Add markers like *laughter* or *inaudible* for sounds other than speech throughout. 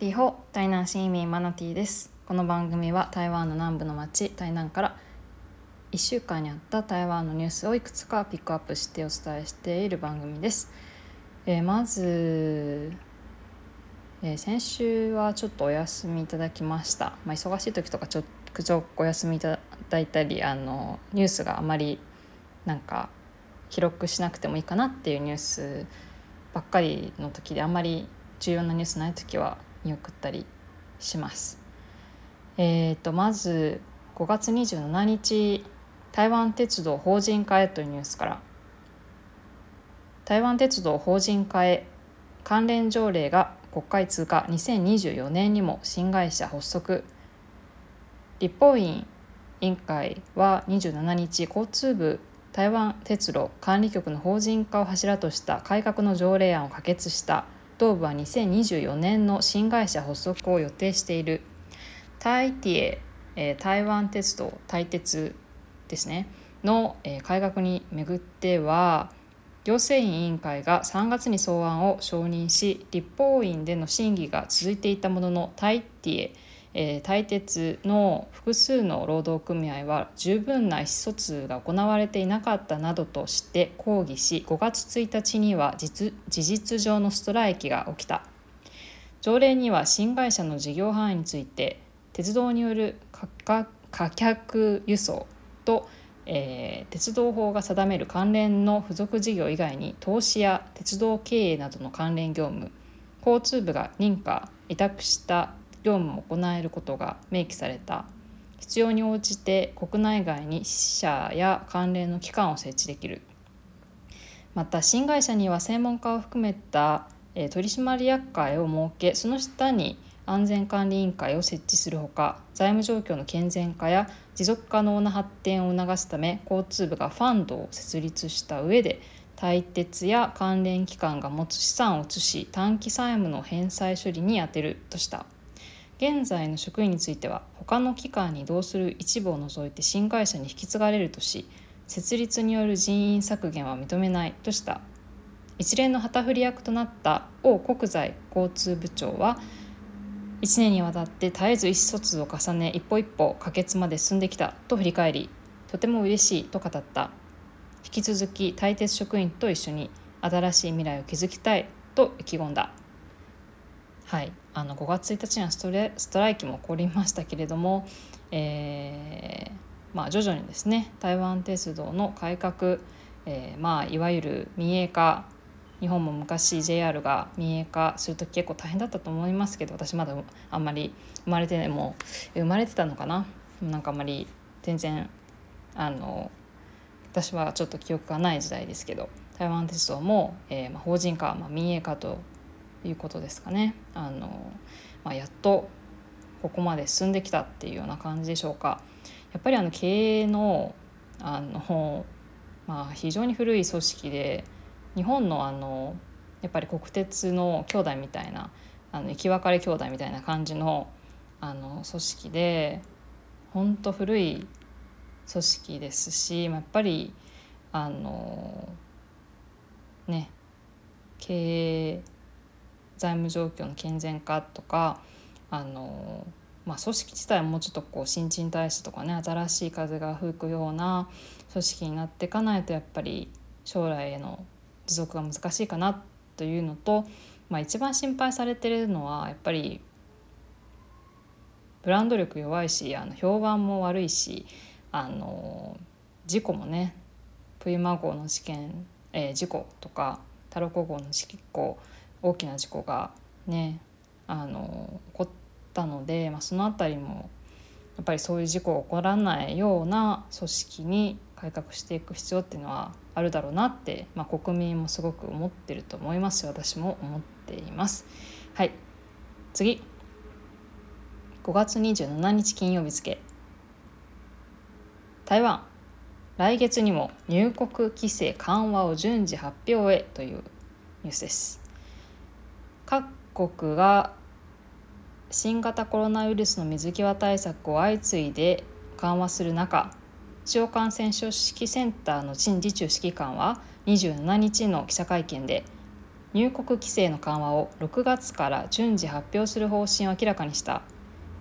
リホ台南新移民マナティです。この番組は台湾の南部の町台南から1週間にあった台湾のニュースをいくつかピックアップしてお伝えしている番組です、えー、まず、えー、先週はちょっとお休みいただきました、まあ、忙しい時とかちょっとお休みいただいたりあのニュースがあまりなんか記録しなくてもいいかなっていうニュースばっかりの時であんまり重要なニュースない時は見送ったりします。えーと、まず5月27日台湾鉄道法人化へというニュースから。台湾鉄道法人化へ関連条例が国会通過2024年にも新会社発足。立法院委員会は27日交通部台湾鉄路管理局の法人化を柱とした改革の条例案を可決した。東部は2024年の新会社発足を予定している。タイティエ、え台湾鉄道台鉄ですね。の、え改革にめぐっては行政院委員会が3月に草案を承認し立法院での審議が続いていたもののタイティエえー、対鉄の複数の労働組合は十分な意思疎通が行われていなかったなどとして抗議し5月1日には事実上のストライキが起きた。条例には新会社の事業範囲について鉄道による貨客輸送と、えー、鉄道法が定める関連の付属事業以外に投資や鉄道経営などの関連業務交通部が認可委託した業務を行えることが明記された。必要に応じて国内外に支社や関連の機関を設置できる。また新会社には専門家を含めた取締役会を設けその下に安全管理委員会を設置するほか財務状況の健全化や持続可能な発展を促すため交通部がファンドを設立した上で対鉄や関連機関が持つ資産を移し短期債務の返済処理に充てるとした。現在の職員については他の機関に移動する一部を除いて新会社に引き継がれるとし設立による人員削減は認めないとした。一連の旗振り役となった王国財交通部長は1年にわたって絶えず意思疎通を重ね一歩一歩可決まで進んできたと振り返りとても嬉しいと語った。引き続き大鉄職員と一緒に新しい未来を築きたいと意気込んだ。はい。あの5月1日にはストレストライキも起こりましたけれども、えー、まあ、徐々にですね台湾鉄道の改革、えー、まあ、いわゆる民営化日本も昔 JR が民営化する時結構大変だったと思いますけど私まだあんまり生まれても生まれてたのかな？なんかあんまり全然あの私はちょっと記憶がない時代ですけど台湾鉄道も、えーまあ、法人化、まあ、民営化ということですかね。あのまあ、やっとここまで進んできたっていうような感じでしょうか。やっぱりあの経営のあの、まあ、非常に古い組織で日本のあのやっぱり国鉄の兄弟みたいなあの生き別れ兄弟みたいな感じのあの組織で本当古い組織ですしまあやっぱりあのね経営財務状況の健全化とかあの、まあ、組織自体もうちょっとこう新陳代謝とかね新しい風が吹くような組織になっていかないとやっぱり将来への持続が難しいかなというのと、まあ、一番心配されてるのはやっぱりブランド力弱いしあの評判も悪いしあの事故もねプリマ号の事件、えー、事故とかタロコ号の事故大きな事故がねあの起こったので、まあ、その辺りもやっぱりそういう事故が起こらないような組織に改革していく必要っていうのはあるだろうなって、まあ、国民もすごく思ってると思いますし私も思っています。はい。次。5月27日金曜日付。台湾。来月にも入国規制緩和を順次発表へというニュースです。各国が新型コロナウイルスの水際対策を相次いで緩和する中中央感染症指揮センターの陳時中指揮官は27日の記者会見で入国規制の緩和を6月から順次発表する方針を明らかにした。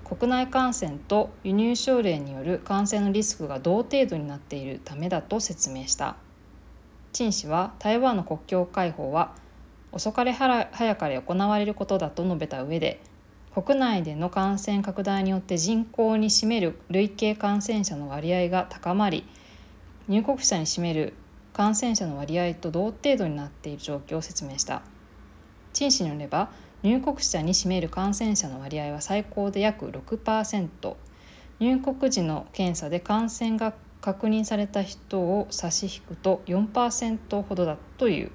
国内感染と輸入症例による感染のリスクが同程度になっているためだと説明した。陳氏は台湾の国境開放は遅かれ早かれ行われることだと述べた上で国内での感染拡大によって人口に占める累計感染者の割合が高まり入国者に占める感染者の割合と同程度になっている状況を説明した。陳氏によれば入国者に占める感染者の割合は最高で約6%入国時の検査で感染が確認された人を差し引くと4%ほどだという。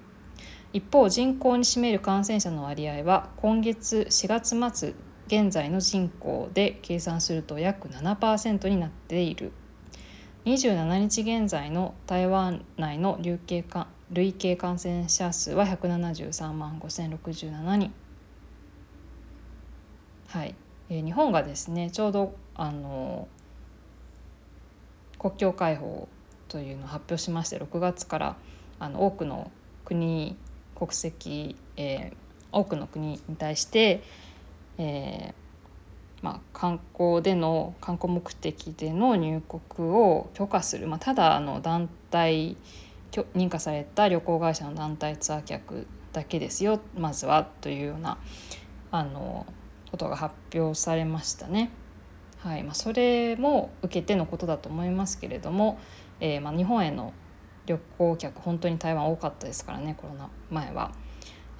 一方人口に占める感染者の割合は今月4月末現在の人口で計算すると約7%になっている。27日現在の台湾内の累計か累計感染者数は173万5067人。はい、えー、日本がですねちょうどあの国境開放というのを発表しまして6月からあの多くの国国籍、えー、多くの国に対して、えーまあ、観光での観光目的での入国を許可する、まあ、ただあの団体認可された旅行会社の団体ツアー客だけですよまずはというようなあのことが発表されましたね。はいまあ、それも受けてのことだと思いますけれども、えーまあ、日本への旅行客本当に台湾多かったですからねコロナ前は。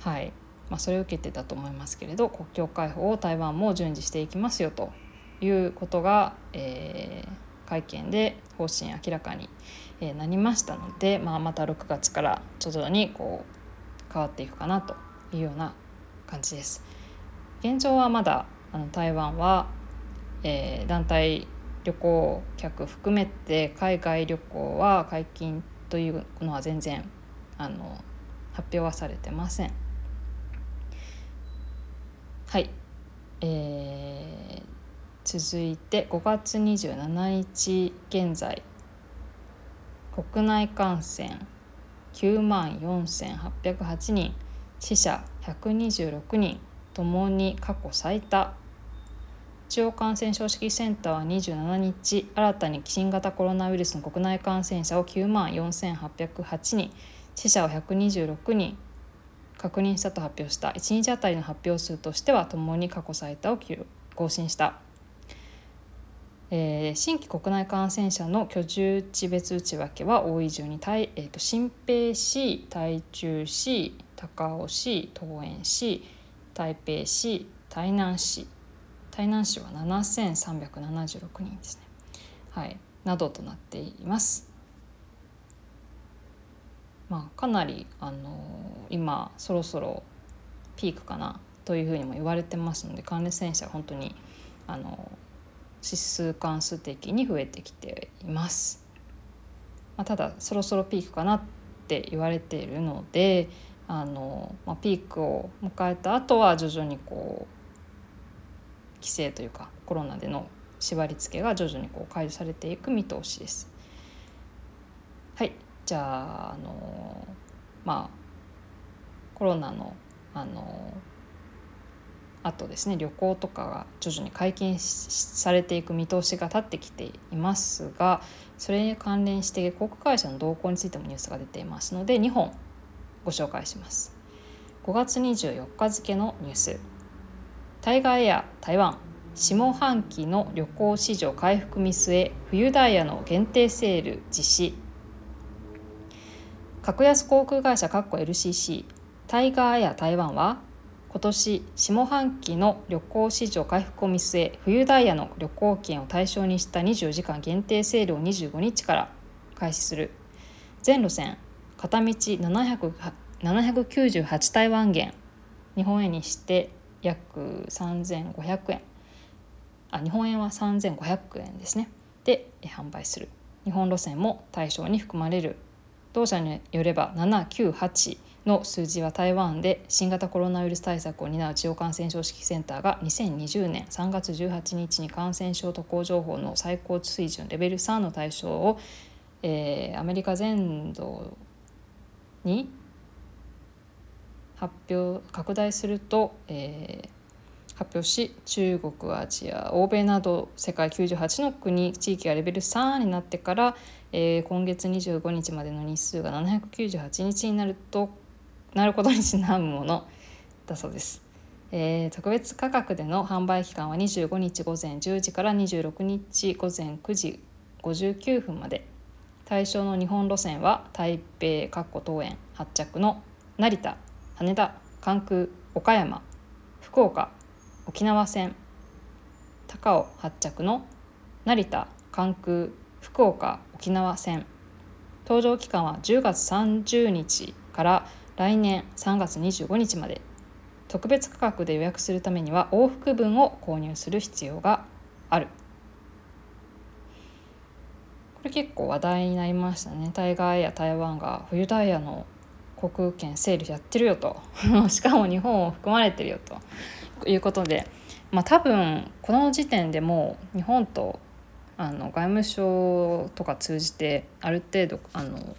はいまあ、それを受けてたと思いますけれど国境開放を台湾も順次していきますよということが、えー、会見で方針明らかに、えなりましたので、まあ、また6月から徐々にこう変わっていくかなというような感じです。現状はまだあの台湾は、えー、団体旅行客含めて海外旅行は解禁というのは全然あの発表はされてません。はい、えー、続いて5月27日現在。国内感染9万4808人。死者126人。ともに過去最多。中央感染症指揮センターは27日新たに新型コロナウイルスの国内感染者を9万4808人死者を126人確認したと発表した。1日あたりの発表数としてはともに過去最多を更新した、えー、新規国内感染者の居住地別内訳は多い順に、えーと、新平市台中市高雄市桃園市台北市台南市台南市は7376人ですね。はい、などとなっています。まあ、かなり、あの今そろそろピークかなというふうにも言われてますので感染者は本当にあの指数関数的に増えてきています。まあ、ただそろそろピークかなって言われているのであの、まあ、ピークを迎えた後は徐々にこう規制というかコロナでの縛り付けが徐々にこう解除されていく見通しです。はいじゃああのまあコロナのあのあとですね旅行とかが徐々に解禁されていく見通しが立ってきていますがそれに関連して航空会社の動向についてもニュースが出ていますので2本ご紹介します。5月24日付のニュースタイガーエア台湾。下半期の旅行市場回復見据え冬ダイヤの限定セール実施。格安航空会社 LCC タイガーエア台湾は今年下半期の旅行市場回復を見据え冬ダイヤの旅行券を対象にした24時間限定セールを25日から開始する。全路線片道798台湾元。日本円にして約3500円。あ日本円は3500円ですね。で販売する。日本路線も対象に含まれる。同社によれば798の数字は台湾で新型コロナウイルス対策を担う地方感染症指揮センターが2020年3月18日に感染症渡航情報の最高水準レベル3の対象を、えー、アメリカ全土に発表拡大すると、えー発表し中国アジア欧米など世界98の国地域がレベル3になってから、えー、今月25日までの日数が798日になるとなることにちなむものだそうです。えー、特別価格での販売期間は25日午前10時から26日午前9時59分まで対象の日本路線は台北東園発着の成田羽田関空岡山福岡沖縄線高尾発着の成田関空福岡沖縄線。搭乗期間は10月30日から来年3月25日まで。特別価格で予約するためには往復分を購入する必要がある。これ結構話題になりましたね。タイガーエア台湾が冬ダイヤの航空券セールやってるよと。*laughs* しかも日本を含まれてるよと。いうことで、まあ、多分この時点でも日本とあの外務省とか通じてある程度あの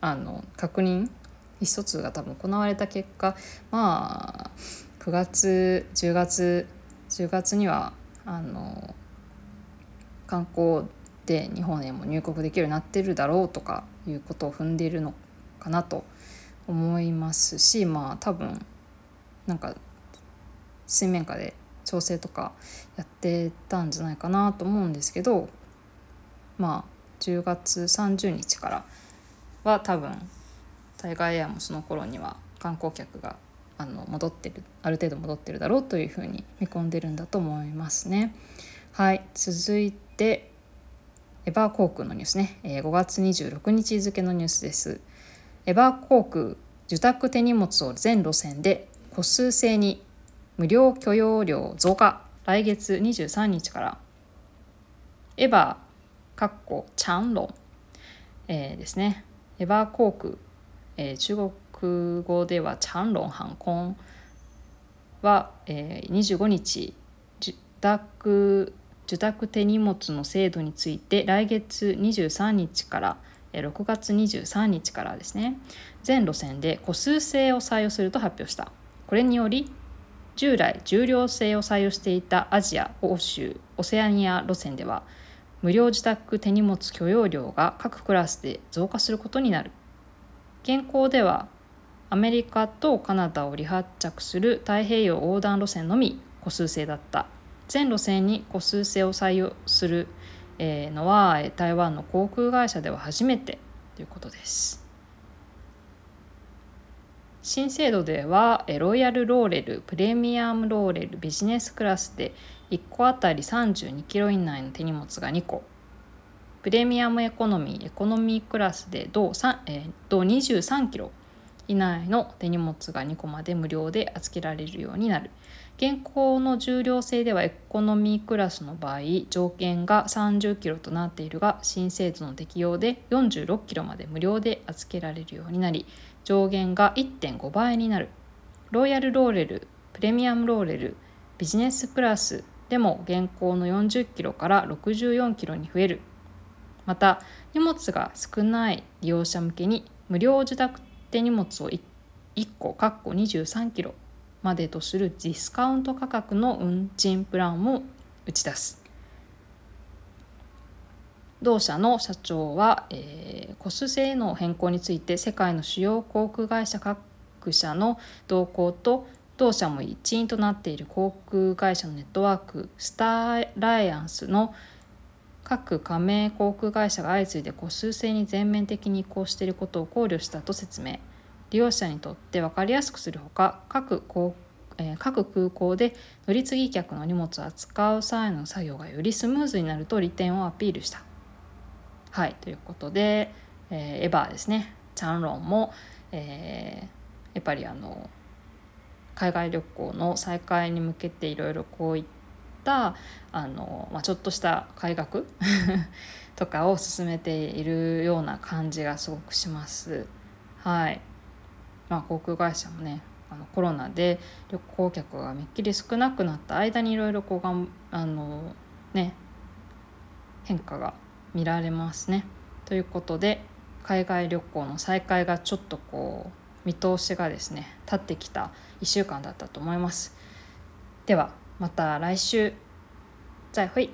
あの確認意思疎通が多分行われた結果まあ9月10月10月にはあの観光で日本へも入国できるようになってるだろうとかいうことを踏んでいるのかなと思いますしまあ多分なんか水面下で調整とかやってたんじゃないかなと思うんですけどまあ10月30日からは多分タイガーエアもその頃には観光客があの戻ってるある程度戻ってるだろうというふうに見込んでるんだと思いますね。はい続いてエバー航空のニュースね、え、5月26日付のニュースです。エバー航空受託手荷物を全路線で個数制に無料許容量増加来月23日から。エヴァかっこチャンロン、えー、ですね。エヴァ航空、えー、中国語ではチャンロン航空は、えー、25日受託受託手荷物の制度について来月23日から6月23日からですね。全路線で個数制を採用すると発表した。これにより従来重量性を採用していたアジア欧州オセアニア路線では無料自宅手荷物許容量が各クラスで増加することになる。現行ではアメリカとカナダを離発着する太平洋横断路線のみ個数制だった。全路線に個数制を採用するえのは台湾の航空会社では初めてということです。新制度ではロイヤルローレルプレミアムローレルビジネスクラスで1個あたり32キロ以内の手荷物が2個。プレミアムエコノミーエコノミークラスで同,、えー、同23キロ。以内の手荷物が2個まで無料で預けられるようになる。現行の重量制ではエコノミークラスの場合条件が30キロとなっているが新制度の適用で46キロまで無料で預けられるようになり上限が1.5倍になる。ロイヤルローレルプレミアムローレルビジネスクラスでも現行の40キロから64キロに増える。また荷物が少ない利用者向けに無料自宅手荷物を 1, 個かっこ23キロまでとするディスカウント価格の運賃プランを打ち出す。同社の社長は、えー、コス税の変更について世界の主要航空会社各社の動向と同社も一員となっている航空会社のネットワークスターライアンスの各加盟航空会社が相次いで個数制に全面的に移行していることを考慮したと説明利用者にとって分かりやすくするほか各航え各空港で乗り継ぎ客の荷物を扱う際の作業がよりスムーズになると利点をアピールした。はいということで、えー、エヴァですねチャンロンも、えー、やっぱりあの海外旅行の再開に向けていろいろこういったったあの、まあ、ちょっとした改革 *laughs* とかを進めているような感じがすごくします。はいまあ、航空会社もねあのコロナで旅行客がめっきり少なくなった間にいろいろこうがんあのね変化が見られますね。ということで海外旅行の再開がちょっとこう見通しがですね立ってきた1週間だったと思いますではまた来週。再会。